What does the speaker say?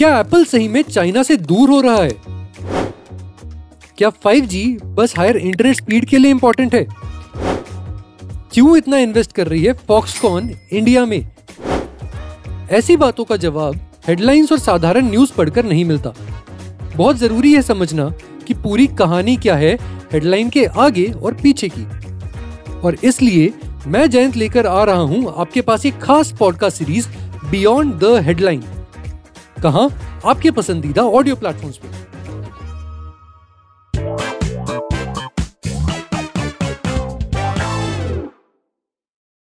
क्या एप्पल सही में चाइना से दूर हो रहा है? क्या 5G बस हायर इंटरनेट स्पीड के लिए इंपॉर्टेंट है? क्यों इतना इन्वेस्ट कर रही है फॉक्सकॉन इंडिया में? ऐसी बातों का जवाब हेडलाइंस और साधारण न्यूज़ पढ़कर नहीं मिलता। बहुत ज़रूरी है समझना कि पूरी कहानी क्या है हेडलाइन के आगे और पीछे की। और इसलिए मैं जयंत लेकर आ रहा हूँ आपके पास एक खास podcast series beyond the headline कहा? आपके पसंदीदा ऑडियो प्लेटफॉर्म्स पे।